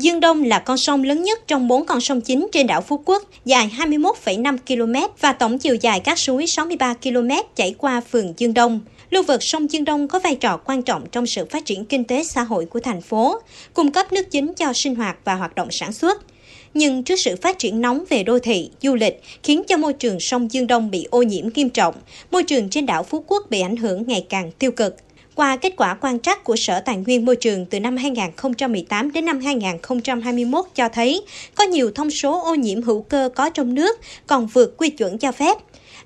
Dương Đông là con sông lớn nhất trong bốn con sông chính trên đảo Phú Quốc, dài 21,5 km và tổng chiều dài các suối 63 km chảy qua phường Dương Đông. Lưu vực sông Dương Đông có vai trò quan trọng trong sự phát triển kinh tế xã hội của thành phố, cung cấp nước chính cho sinh hoạt và hoạt động sản xuất. Nhưng trước sự phát triển nóng về đô thị, du lịch khiến cho môi trường sông Dương Đông bị ô nhiễm nghiêm trọng, môi trường trên đảo Phú Quốc bị ảnh hưởng ngày càng tiêu cực. Qua kết quả quan trắc của Sở Tài nguyên Môi trường từ năm 2018 đến năm 2021 cho thấy có nhiều thông số ô nhiễm hữu cơ có trong nước còn vượt quy chuẩn cho phép.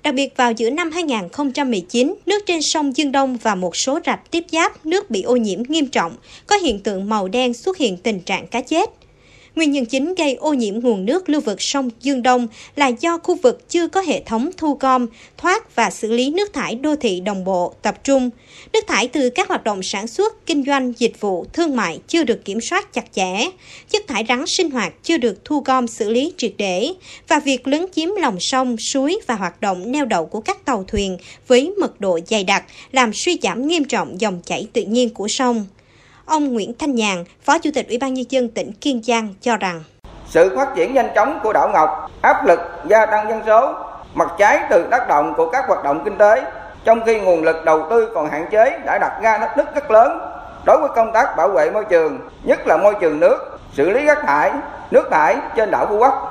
Đặc biệt vào giữa năm 2019, nước trên sông Dương Đông và một số rạch tiếp giáp nước bị ô nhiễm nghiêm trọng, có hiện tượng màu đen xuất hiện tình trạng cá chết. Nguyên nhân chính gây ô nhiễm nguồn nước lưu vực sông Dương Đông là do khu vực chưa có hệ thống thu gom, thoát và xử lý nước thải đô thị đồng bộ, tập trung. Nước thải từ các hoạt động sản xuất, kinh doanh, dịch vụ, thương mại chưa được kiểm soát chặt chẽ. Chất thải rắn sinh hoạt chưa được thu gom xử lý triệt để. Và việc lấn chiếm lòng sông, suối và hoạt động neo đậu của các tàu thuyền với mật độ dày đặc làm suy giảm nghiêm trọng dòng chảy tự nhiên của sông. Ông Nguyễn Thanh Nhàn, Phó Chủ tịch Ủy ban Nhân dân tỉnh Kiên Giang cho rằng sự phát triển nhanh chóng của đảo Ngọc, áp lực gia tăng dân số, mặt trái từ tác động của các hoạt động kinh tế, trong khi nguồn lực đầu tư còn hạn chế đã đặt ra thách thức rất lớn đối với công tác bảo vệ môi trường, nhất là môi trường nước, xử lý rác thải, nước thải trên đảo Phú Quốc.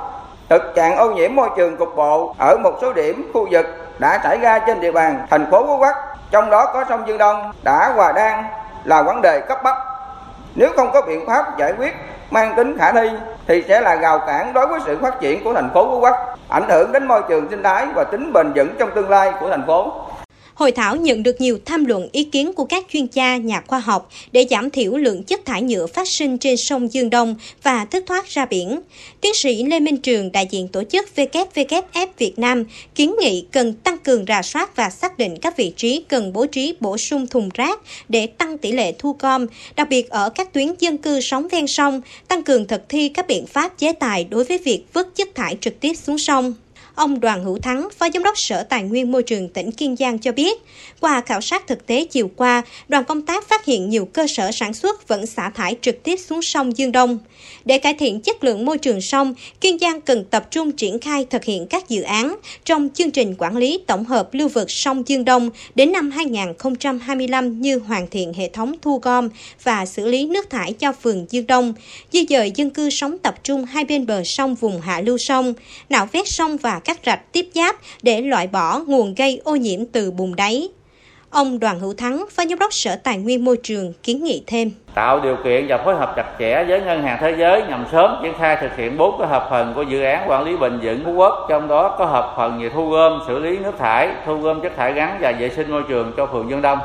Thực trạng ô nhiễm môi trường cục bộ ở một số điểm khu vực đã xảy ra trên địa bàn thành phố Phú Quốc, trong đó có sông Dương Đông đã và đang là vấn đề cấp bách. Nếu không có biện pháp giải quyết mang tính khả thi thì sẽ là rào cản đối với sự phát triển của thành phố Phú Quốc, ảnh hưởng đến môi trường sinh thái và tính bền vững trong tương lai của thành phố. Hội thảo nhận được nhiều tham luận ý kiến của các chuyên gia, nhà khoa học để giảm thiểu lượng chất thải nhựa phát sinh trên sông Dương Đông và thất thoát ra biển. Tiến sĩ Lê Minh Trường, đại diện tổ chức WWF Việt Nam, kiến nghị cần tăng cường rà soát và xác định các vị trí cần bố trí bổ sung thùng rác để tăng tỷ lệ thu gom, đặc biệt ở các tuyến dân cư sống ven sông, tăng cường thực thi các biện pháp chế tài đối với việc vứt chất thải trực tiếp xuống sông. Ông Đoàn Hữu Thắng, Phó Giám đốc Sở Tài nguyên Môi trường tỉnh Kiên Giang cho biết, qua khảo sát thực tế chiều qua, đoàn công tác phát hiện nhiều cơ sở sản xuất vẫn xả thải trực tiếp xuống sông Dương Đông. Để cải thiện chất lượng môi trường sông, Kiên Giang cần tập trung triển khai thực hiện các dự án trong chương trình quản lý tổng hợp lưu vực sông Dương Đông đến năm 2025 như hoàn thiện hệ thống thu gom và xử lý nước thải cho phường Dương Đông, di dời dân cư sống tập trung hai bên bờ sông vùng hạ lưu sông, nạo vét sông và các rạch tiếp giáp để loại bỏ nguồn gây ô nhiễm từ bùn đáy. Ông Đoàn Hữu Thắng, Phó Giám đốc Sở Tài nguyên Môi trường kiến nghị thêm. Tạo điều kiện và phối hợp chặt chẽ với Ngân hàng Thế giới nhằm sớm triển khai thực hiện bốn cái hợp phần của dự án quản lý bền vững Phú Quốc, trong đó có hợp phần về thu gom, xử lý nước thải, thu gom chất thải rắn và vệ sinh môi trường cho phường Dương Đông.